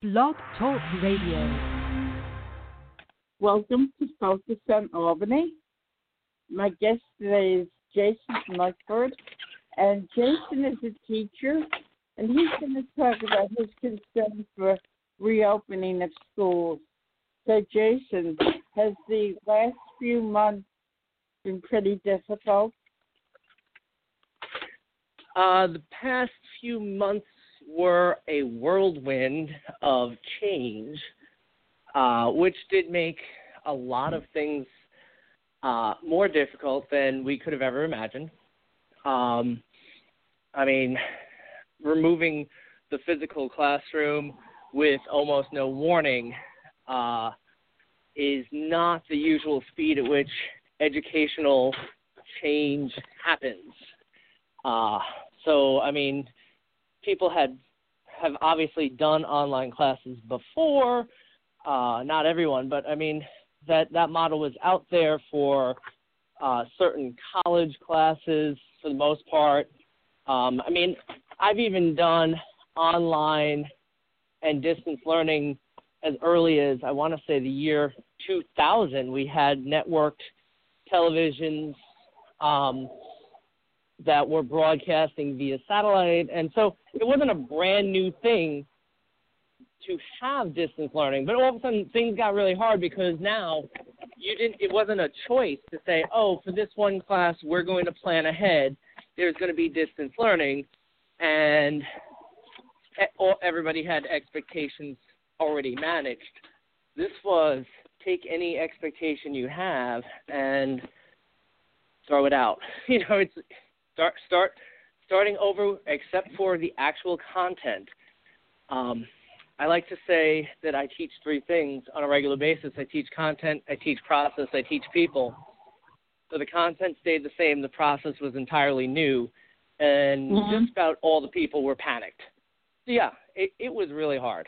Blog Talk Radio. Welcome to Focus on Albany. My guest today is Jason Mutford, and Jason is a teacher, and he's going to talk about his concern for reopening of schools. So, Jason, has the last few months been pretty difficult? Uh, the past few months were a whirlwind of change, uh, which did make a lot of things uh, more difficult than we could have ever imagined. Um, I mean, removing the physical classroom with almost no warning uh, is not the usual speed at which educational change happens. Uh, so, I mean, people had have obviously done online classes before. Uh, not everyone, but I mean that that model was out there for uh, certain college classes for the most part. Um, I mean, I've even done online and distance learning as early as I want to say the year 2000. We had networked televisions. Um, that were broadcasting via satellite. And so it wasn't a brand new thing to have distance learning, but all of a sudden things got really hard because now you didn't it wasn't a choice to say, "Oh, for this one class we're going to plan ahead. There's going to be distance learning." And everybody had expectations already managed. This was take any expectation you have and throw it out. You know, it's start start starting over except for the actual content. Um, I like to say that I teach three things on a regular basis. I teach content, I teach process, I teach people. So the content stayed the same, the process was entirely new, and mm-hmm. just about all the people were panicked. So yeah, it, it was really hard.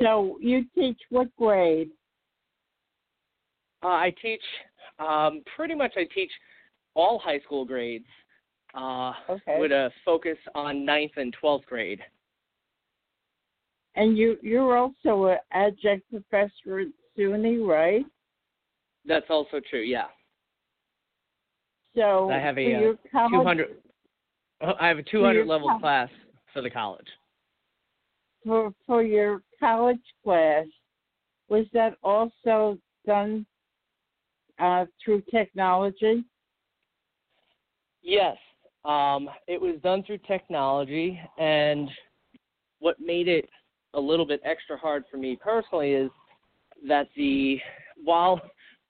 So you teach what grade? Uh, I teach um, pretty much. I teach all high school grades uh, okay. with a focus on ninth and 12th grade. And you, you're also an adjunct professor at SUNY, right? That's also true, yeah. So I have a uh, college, 200. I have a 200 level college, class for the college. For for your college class, was that also done uh, through technology? Yes, um, it was done through technology, and what made it a little bit extra hard for me personally is that the while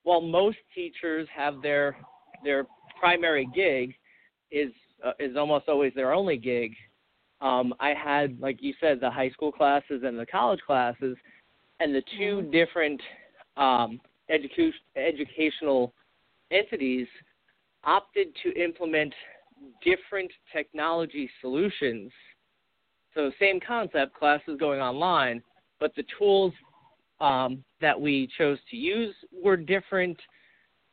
while most teachers have their their primary gig is uh, is almost always their only gig. Um, I had, like you said, the high school classes and the college classes, and the 2 mm-hmm. different um, education educational entities opted to implement different technology solutions. So, same concept, classes going online, but the tools um, that we chose to use were different.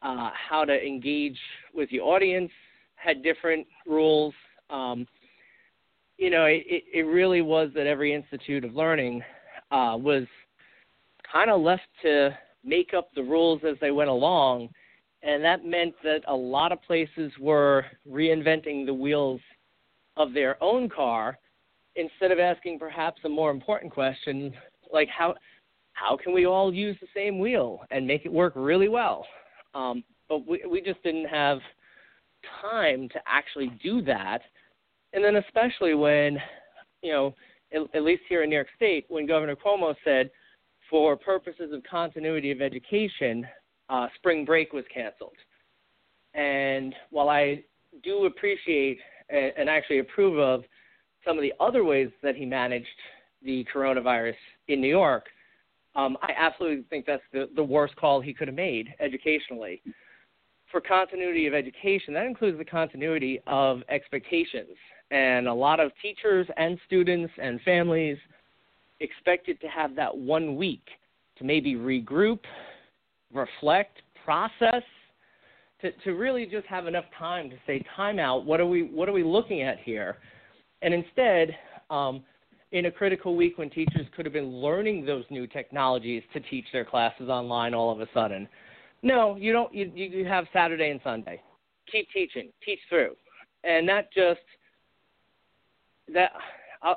Uh, how to engage with the audience had different rules. Um, you know, it, it really was that every institute of learning uh, was kind of left to make up the rules as they went along and that meant that a lot of places were reinventing the wheels of their own car instead of asking perhaps a more important question like how how can we all use the same wheel and make it work really well? Um, but we we just didn't have time to actually do that. And then especially when you know at, at least here in New York State when Governor Cuomo said for purposes of continuity of education uh, spring break was canceled. And while I do appreciate and, actually approve of some of the other ways that he managed the coronavirus in New York, um, I absolutely think that's the, the worst call he could have made educationally. For continuity of education, that includes the continuity of expectations. And a lot of teachers and students and families expected to have that one week to maybe regroup, reflect, process, to, to really just have enough time to say, time out, what are we, what are we looking at here? And instead, um, in a critical week when teachers could have been learning those new technologies to teach their classes online all of a sudden. No, you don't. You you have Saturday and Sunday. Keep teaching, teach through, and that just that I,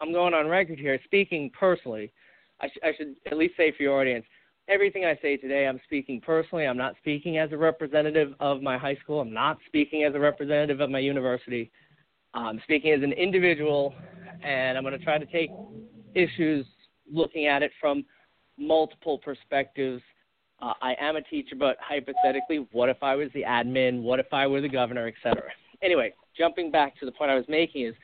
I'm going on record here speaking personally. I, sh- I should at least say for your audience, everything I say today, I'm speaking personally. I'm not speaking as a representative of my high school. I'm not speaking as a representative of my university. I'm speaking as an individual, and I'm going to try to take issues looking at it from multiple perspectives. Uh, I am a teacher, but hypothetically, what if I was the admin? What if I were the governor, et cetera? Anyway, jumping back to the point I was making is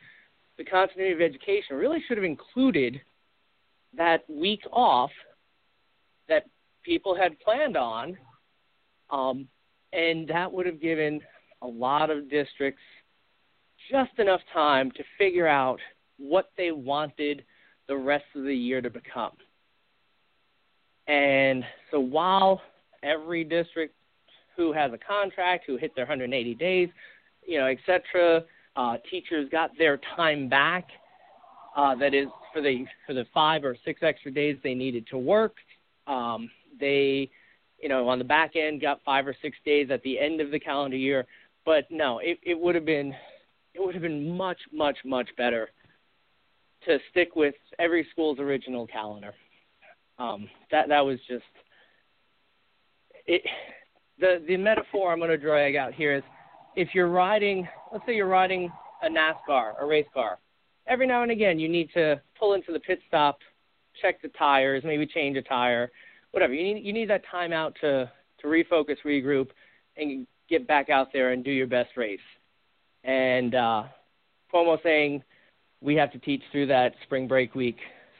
the continuity of education really should have included that week off people had planned on, um, and that would have given a lot of districts just enough time to figure out what they wanted the rest of the year to become. And so while every district who has a contract, who hit their 180 days, you know, et cetera, uh, teachers got their time back. Uh, that is for the for the five or six extra days they needed to work. Um, they, you know, on the back end got five or six days at the end of the calendar year. But no, it, it would have been it would have been much much much better to stick with every school's original calendar. Um, that that was just it. The the metaphor I'm going to drag out here is if you're riding, let's say you're riding a NASCAR, a race car, every now and again you need to pull into the pit stop, check the tires, maybe change a tire, whatever. You need you need that time out to to refocus, regroup, and get back out there and do your best race. And uh, Cuomo saying we have to teach through that spring break week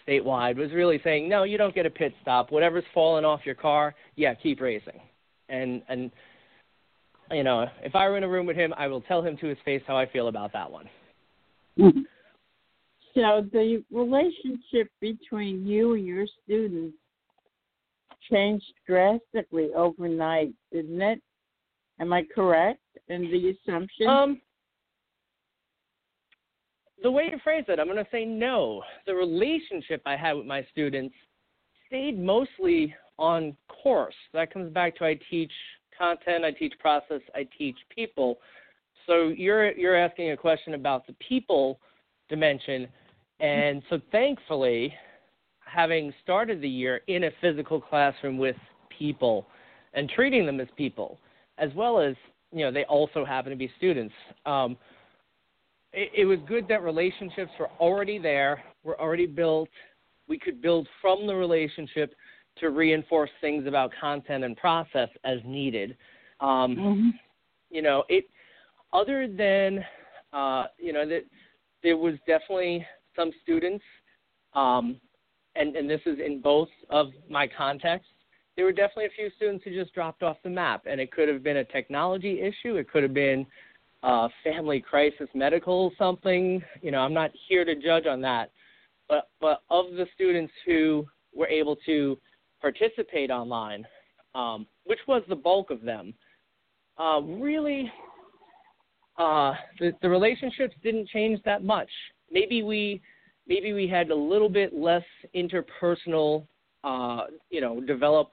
statewide was really saying no, you don't get a pit stop. Whatever's falling off your car, yeah, keep racing. And and you know, if I were in a room with him, I will tell him to his face how I feel about that one. So the relationship between you and your students changed drastically overnight, didn't it? Am I correct in the assumption? Um, the way you phrase it, I'm going to say no. The relationship I had with my students stayed mostly on course. That comes back to I teach content, I teach process, I teach people. So you're you're asking a question about the people dimension, and so thankfully, having started the year in a physical classroom with people and treating them as people, as well as you know they also happen to be students. Um, it, it was good that relationships were already there, were already built. We could build from the relationship to reinforce things about content and process as needed. Um, mm-hmm. You know, it other than uh, you know that there was definitely some students, um, and and this is in both of my contexts. There were definitely a few students who just dropped off the map, and it could have been a technology issue. It could have been uh, family crisis, medical something. You know, I'm not here to judge on that, but but of the students who were able to participate online, um, which was the bulk of them, uh, really uh, the, the relationships didn't change that much. Maybe we maybe we had a little bit less interpersonal, uh, you know, develop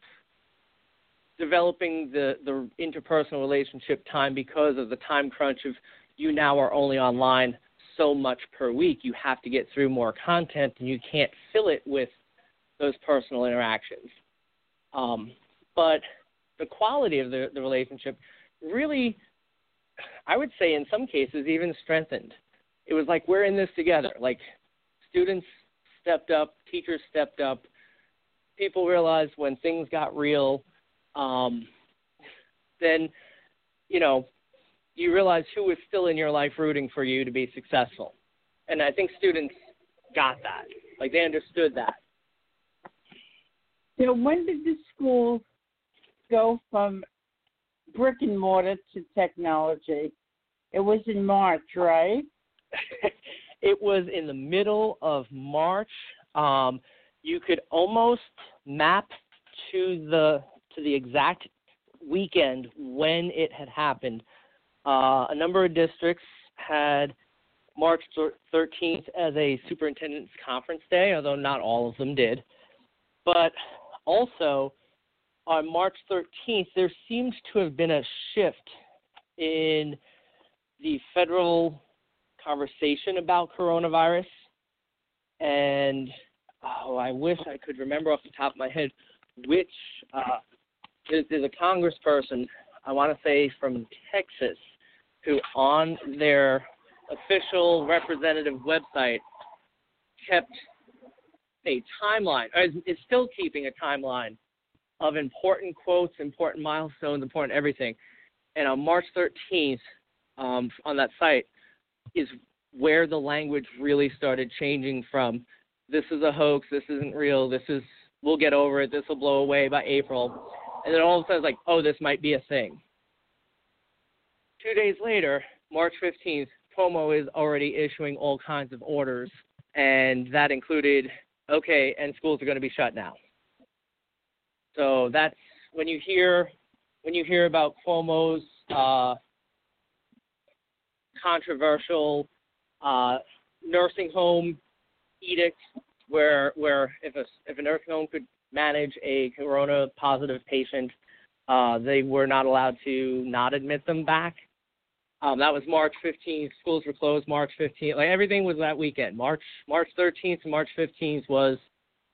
developing the the interpersonal relationship time because of the time crunch of you now are only online so much per week. You have to get through more content, and you can't fill it with those personal interactions. Um, but the quality of the, the relationship really, I would say, in some cases, even strengthened. It was like we're in this together. Like students stepped up, teachers stepped up. People realized when things got real, um, then you know you realize who was still in your life rooting for you to be successful. And I think students got that. Like they understood that. So when did the school go from brick and mortar to technology? It was in March, right? it was in the middle of March. Um, you could almost map to the to the exact weekend when it had happened. Uh, a number of districts had March 13th as a superintendent's conference day, although not all of them did. But also, on March 13th, there seems to have been a shift in the federal conversation about coronavirus. And oh, I wish I could remember off the top of my head which uh, there's, there's a congressperson, I want to say from Texas, who on their official representative website kept a timeline, or is still keeping a timeline of important quotes, important milestones, important everything. And on March 13th, um, on that site, is where the language really started changing from this is a hoax, this isn't real, this is we'll get over it, this will blow away by April. And then all of a sudden it's like, oh, this might be a thing. Two days later, March 15th, Cuomo is already issuing all kinds of orders, and that included, okay, and schools are going to be shut now. So that's when you hear when you hear about Cuomo's uh, controversial uh, nursing home edict, where where if a if a nursing home could manage a corona positive patient, uh, they were not allowed to not admit them back. Um, that was March 15th. Schools were closed March 15th. Like everything was that weekend. March March 13th and March 15th was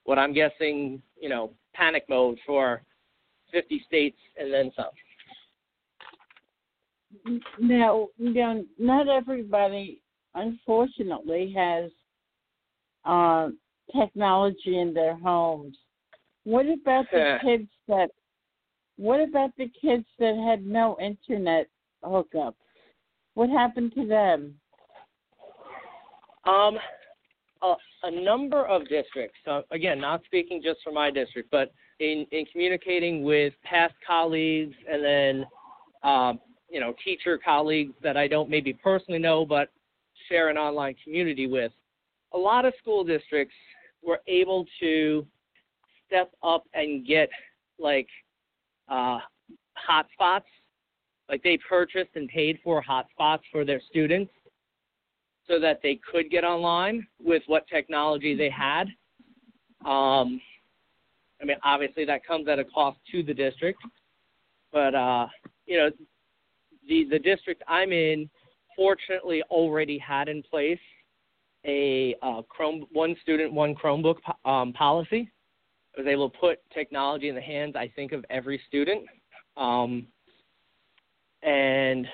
what I'm guessing, you know, panic mode for 50 states and then some. Now, you know, not everybody, unfortunately, has uh, technology in their homes. What about the kids that? What about the kids that had no internet hookup? What happened to them? Um, a, a number of districts. So again, not speaking just for my district, but in in communicating with past colleagues and then um, you know teacher colleagues that I don't maybe personally know, but share an online community with. A lot of school districts were able to step up and get like uh, hotspots like they purchased and paid for hotspots for their students so that they could get online with what technology they had. Um, I mean, obviously that comes at a cost to the district, but uh, you know, the the district I'm in fortunately already had in place a uh, Chrome one student one Chromebook um, policy. I was able to put technology in the hands, I think, of every student. Um, and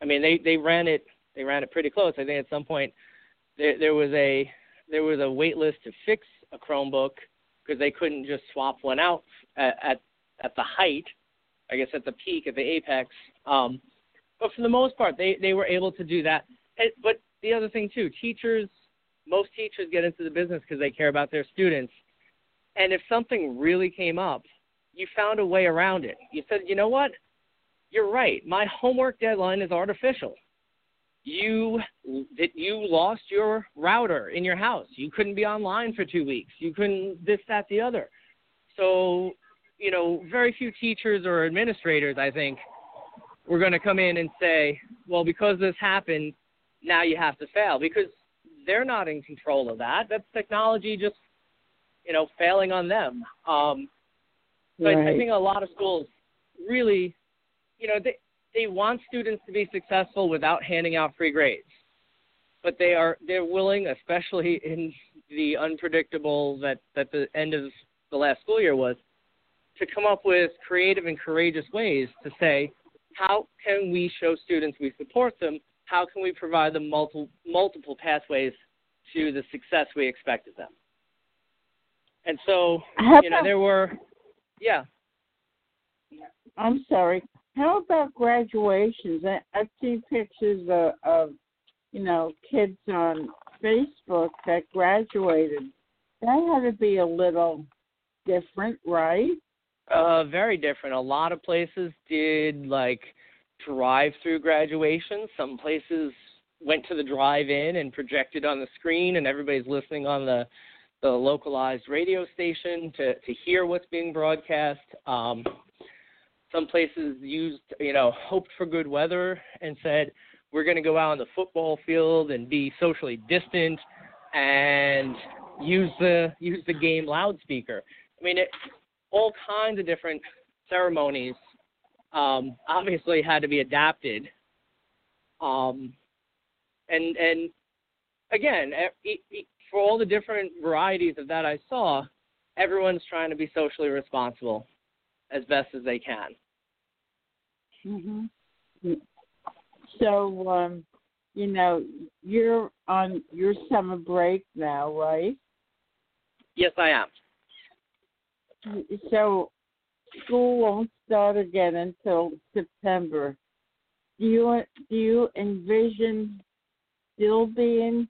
I mean they they ran it they ran it pretty close. I think at some point there there was a there was a wait list to fix a Chromebook because they couldn't just swap one out at, at at the height, I guess at the peak at the apex. Um, but for the most part, they they were able to do that. And, but the other thing too, teachers most teachers get into the business because they care about their students. And if something really came up, you found a way around it. You said, you know what? you're right. My homework deadline is artificial. You that you lost your router in your house. You couldn't be online for two weeks. You couldn't this, that, the other. So, you know, very few teachers or administrators, I think, were going to come in and say, well, because this happened, now you have to fail because they're not in control of that. That's technology just, you know, failing on them. Um, but right. I think a lot of schools really you know, they they want students to be successful without handing out free grades, but they are they're willing, especially in the unpredictable that that the end of the last school year was, to come up with creative and courageous ways to say, how can we show students we support them? How can we provide them multiple multiple pathways to the success we expect of them? And so, you know, there were, yeah. I'm sorry. How about graduations? I, I've seen pictures of, of, you know, kids on Facebook that graduated. That had to be a little different, right? Uh, very different. A lot of places did like drive-through graduations. Some places went to the drive-in and projected on the screen, and everybody's listening on the the localized radio station to to hear what's being broadcast. Um, some places used, you know, hoped for good weather and said, we're going to go out on the football field and be socially distant and use the use the game loudspeaker. I mean, it, all kinds of different ceremonies um, obviously had to be adapted. Um, and and again, for all the different varieties of that I saw, everyone's trying to be socially responsible as best as they can. Mhm. So, um, you know, you're on your summer break now, right? Yes, I am. So, school won't start again until September. Do you do you envision still being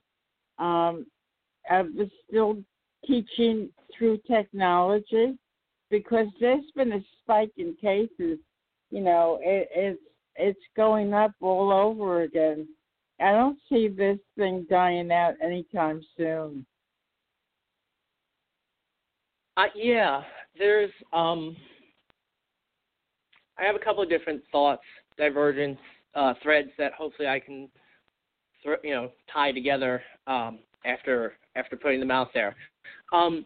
um, still teaching through technology? Because there's been a spike in cases. You know, it, it's it's going up all over again. I don't see this thing dying out anytime soon. Uh, yeah, there's um, I have a couple of different thoughts, divergence uh, threads that hopefully I can, th- you know, tie together um, after after putting them out there. Um,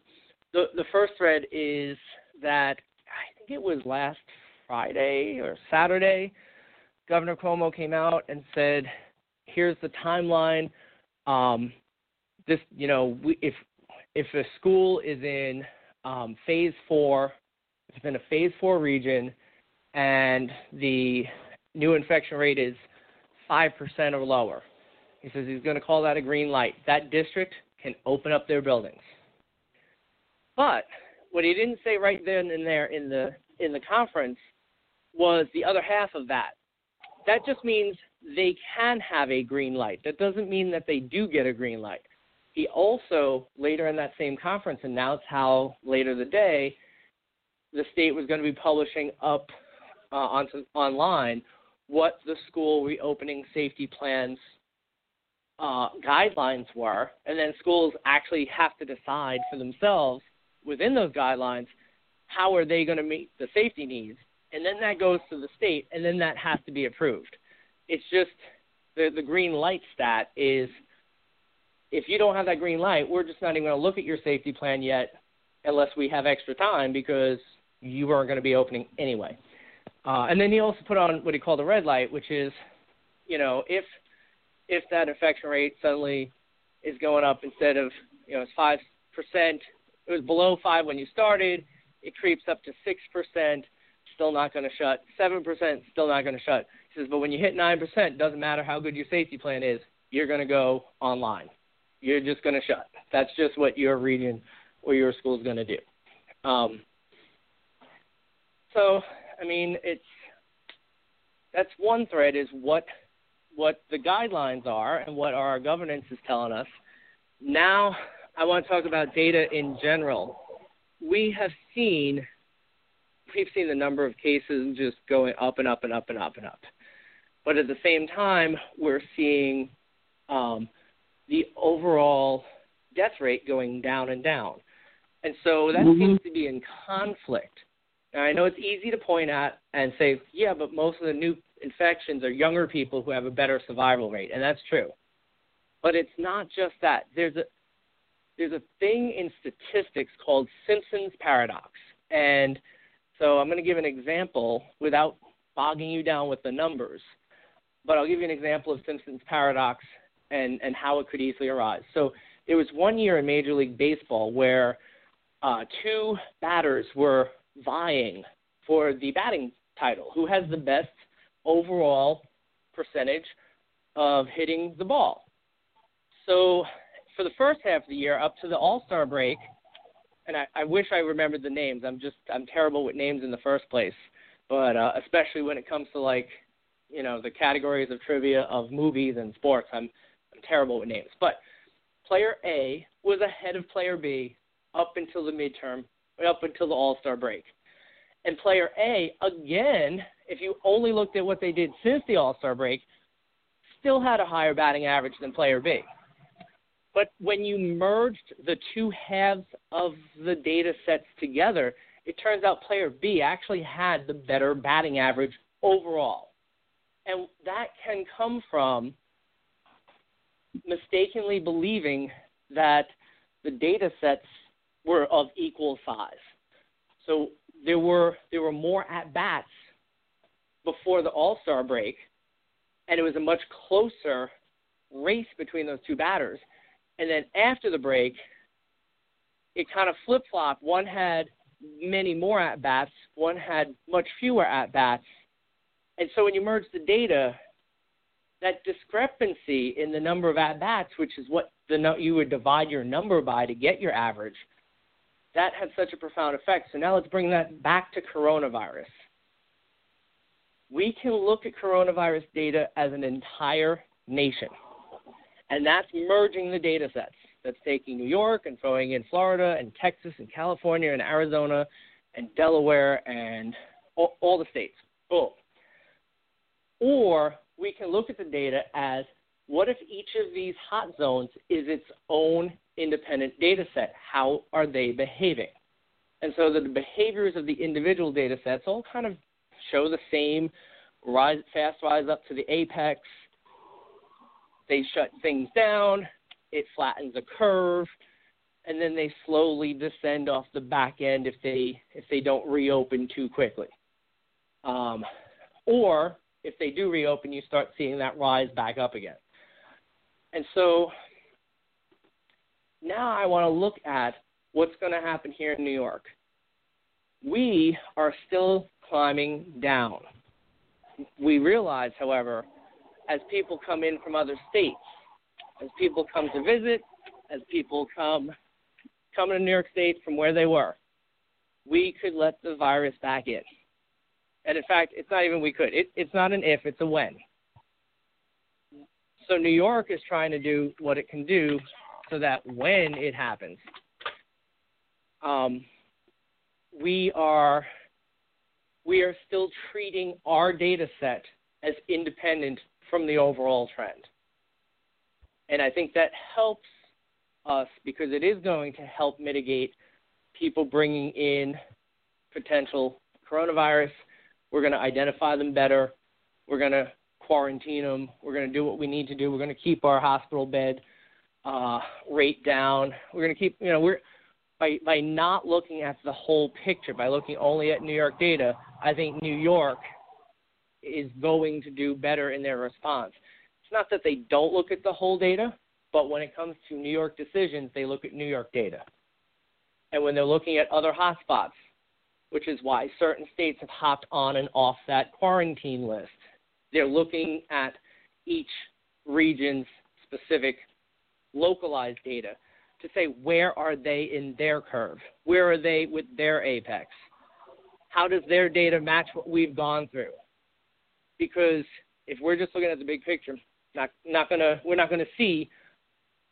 the the first thread is that I think it was last Friday or Saturday, Governor Cuomo came out and said, "Here's the timeline. Um, this, you know, we, if if a school is in um, phase four, it's in a phase four region, and the new infection rate is five percent or lower, he says he's going to call that a green light. That district can open up their buildings. But what he didn't say right then and there in the in the conference was the other half of that. That just means they can have a green light. That doesn't mean that they do get a green light. He also later in that same conference announced how later the day the state was going to be publishing up uh, online what the school reopening safety plans uh, guidelines were, and then schools actually have to decide for themselves within those guidelines how are they going to meet the safety needs, and then that goes to the state, and then that has to be approved. It's just the the green light stat is if you don't have that green light, we're just not even going to look at your safety plan yet unless we have extra time because you aren't going to be opening anyway. Uh, and then he also put on what he called a red light, which is, you know, if if that infection rate suddenly is going up instead of you know it's five percent, it was below five when you started, it creeps up to six percent, still not going to shut. Seven percent, still not going to shut. He says, but when you hit nine percent, doesn't matter how good your safety plan is, you're going to go online. You're just going to shut. That's just what your region or your school is going to do. Um, so, I mean, it's that's one thread is what what the guidelines are and what our governance is telling us. Now, I want to talk about data in general. We have seen we've seen the number of cases just going up and up and up and up and up. But at the same time, we're seeing um, the overall death rate going down and down. And so that mm-hmm. seems to be in conflict. Now, I know it's easy to point at and say, yeah, but most of the new infections are younger people who have a better survival rate, and that's true. But it's not just that. There's a there's a thing in statistics called Simpson's paradox. And so I'm going to give an example without bogging you down with the numbers. But I'll give you an example of Simpson's paradox and, and how it could easily arise. So there was one year in Major League Baseball where uh, two batters were vying for the batting title. Who has the best overall percentage of hitting the ball. So for the first half of the year, up to the All Star break, and I, I wish I remembered the names. I'm just I'm terrible with names in the first place, but uh, especially when it comes to like you know the categories of trivia of movies and sports, I'm I'm terrible with names. But player A was ahead of player B up until the midterm, up until the All Star break. And player A, again, if you only looked at what they did since the All Star break, still had a higher batting average than player B. But when you merged the two halves of the data sets together, it turns out player B actually had the better batting average overall. And that can come from mistakenly believing that the data sets were of equal size. So there were there were more at bats before the All Star break, and it was a much closer race between those two batters. And then after the break, it kind of flip flopped. One had many more at bats, one had much fewer at bats. And so when you merge the data, that discrepancy in the number of at bats, which is what the you would divide your number by to get your average, that had such a profound effect. So now let's bring that back to coronavirus. We can look at coronavirus data as an entire nation, and that's merging the data sets. That's taking New York and throwing in Florida and Texas and California and Arizona and Delaware and all, all the states. Boom. Or we can look at the data as what if each of these hot zones is its own independent data set? How are they behaving? And so the behaviors of the individual data sets all kind of show the same rise, fast rise up to the apex. They shut things down, it flattens a curve, and then they slowly descend off the back end if they if they don't reopen too quickly. Um, or if they do reopen, you start seeing that rise back up again. And so now I want to look at what's going to happen here in New York. We are still climbing down. We realize, however, as people come in from other states, as people come to visit, as people come coming to New York State from where they were, we could let the virus back in. And in fact, it's not even we could. It, it's not an if, it's a when. So New York is trying to do what it can do so that when it happens, um, we are we are still treating our data set as independent from the overall trend. And I think that helps us because it is going to help mitigate people bringing in potential coronavirus. We're going to identify them better. We're going to quarantine them. We're going to do what we need to do. We're going to keep our hospital bed uh, rate down. We're going to keep, you know, we're by by not looking at the whole picture, by looking only at New York data. I think New York is going to do better in their response. It's not that they don't look at the whole data, but when it comes to New York decisions, they look at New York data. And when they're looking at other hotspots, which is why certain states have hopped on and off that quarantine list, they're looking at each region's specific localized data to say where are they in their curve? Where are they with their apex? How does their data match what we've gone through? Because if we're just looking at the big picture, not not gonna we're not gonna see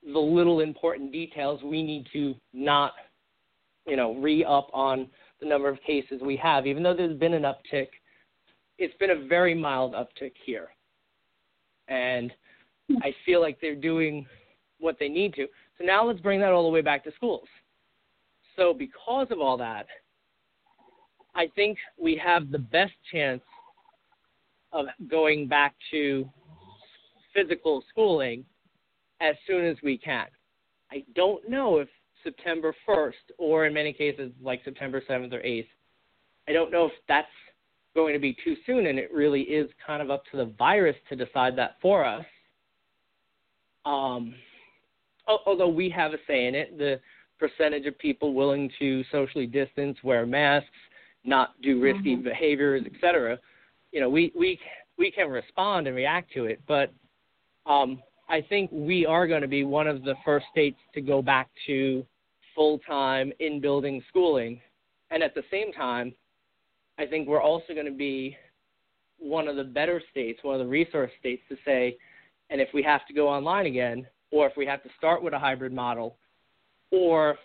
the little important details we need to not you know re up on the number of cases we have, even though there's been an uptick it's been a very mild uptick here. And hmm. I feel like they're doing what they need to. So now let's bring that all the way back to schools. So, because of all that, I think we have the best chance of going back to physical schooling as soon as we can. I don't know if September 1st, or in many cases like September 7th or 8th, I don't know if that's going to be too soon, and it really is kind of up to the virus to decide that for us. Um, although we have a say in it, the percentage of people willing to socially distance, wear masks, not do risky mm-hmm. behaviors, etc. You know, we we we can respond and react to it, but um, I think we are going to be one of the first states to go back to full time in building schooling, and at the same time, I think we're also going to be one of the better states, one of the resource states to say, and if we have to go online again, or if we have to start with a hybrid model, or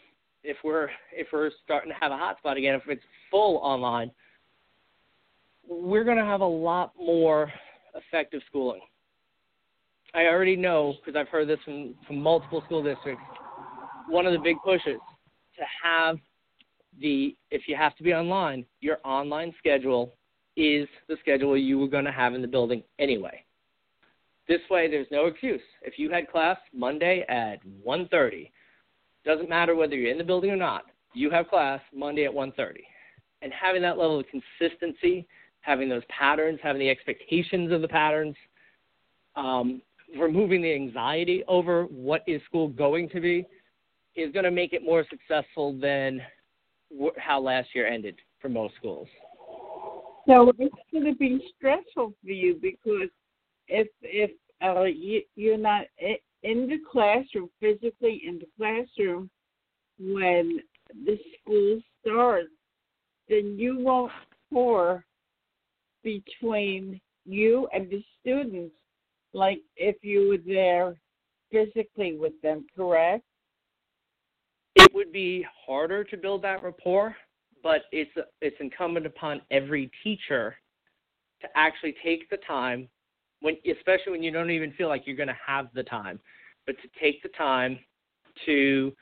if we're if we're starting to have a hotspot again, if it's full online, we're going to have a lot more effective schooling. I already know because I've heard this from, from multiple school districts. One of the big pushes to have the if you have to be online, your online schedule is the schedule you were going to have in the building anyway. This way, there's no excuse. If you had class Monday at 1:30, doesn't matter whether you're in the building or not. You have class Monday at 1:30, and having that level of consistency, having those patterns, having the expectations of the patterns, um, removing the anxiety over what is school going to be, is going to make it more successful than how last year ended for most schools. So it's going to be stressful for you because if if uh, you, you're not in the classroom physically in the classroom when the school starts, then you won't pour between you and the students like if you were there physically with them, correct? It would be harder to build that rapport, but it's it's incumbent upon every teacher to actually take the time when especially when you don't even feel like you're going to have the time, but to take the time to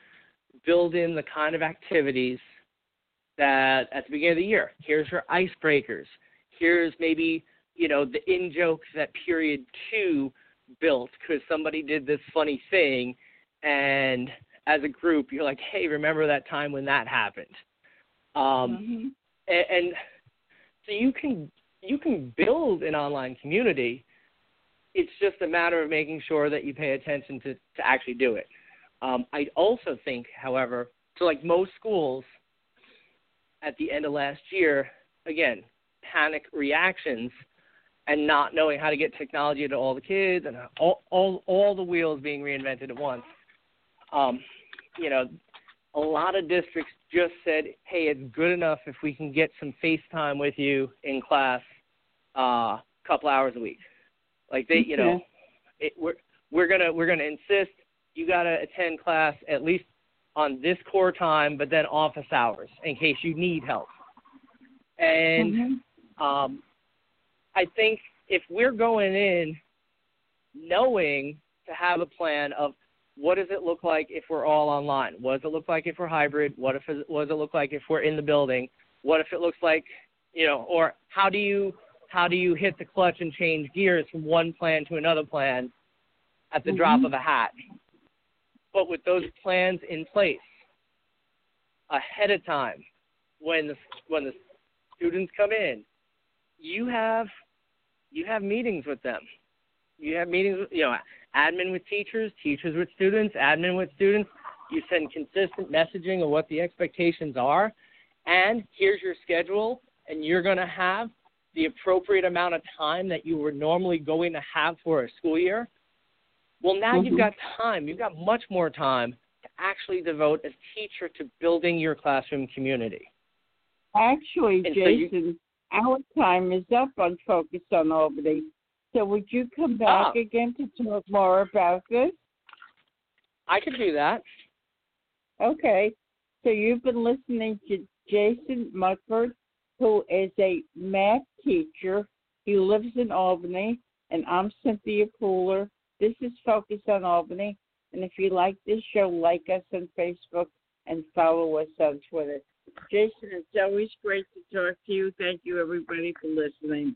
build in the kind of activities that at the beginning of the year, here's your icebreakers. Here's maybe you know, the in jokes that period two built because somebody did this funny thing, and as a group, you're like, hey, remember that time when that happened? Um, mm-hmm. and, and so you can you can build an online community. It's just a matter of making sure that you pay attention to, to actually do it. Um, I also think, however, so like most schools at the end of last year, again, panic reactions and not knowing how to get technology to all the kids and all all all the wheels being reinvented at once. Um, you know, a lot of districts just said, "Hey, it's good enough if we can get some FaceTime with you in class uh, a couple hours a week." Like they, you know, it, we're we're gonna we're gonna insist you gotta attend class at least on this core time, but then office hours in case you need help. And mm-hmm. um, I think if we're going in knowing to have a plan of what does it look like if we're all online? What does it look like if we're hybrid? What if it, what does it look like if we're in the building? What if it looks like, you know, or how do you how do you hit the clutch and change gears from one plan to another plan at the mm-hmm. drop of a hat? But with those plans in place ahead of time, when the when the students come in, you have you have meetings with them. You have meetings, you know, admin with teachers, teachers with students, admin with students. You send consistent messaging of what the expectations are, and here's your schedule, and you're going to have the appropriate amount of time that you were normally going to have for a school year. Well, now mm-hmm. you've got time. You've got much more time to actually devote as teacher to building your classroom community. Actually, and Jason, so you, our time is up on Focus on Albany. So would you come ah. back oh. again to talk more about this? I could do that. Okay. So you've been listening to Jason Mutford, who is a math teacher. He lives in Albany, and I'm Cynthia Pooler. This is Focus on Albany. And if you like this show, like us on Facebook and follow us on Twitter. Jason, it's always great to talk to you. Thank you, everybody, for listening.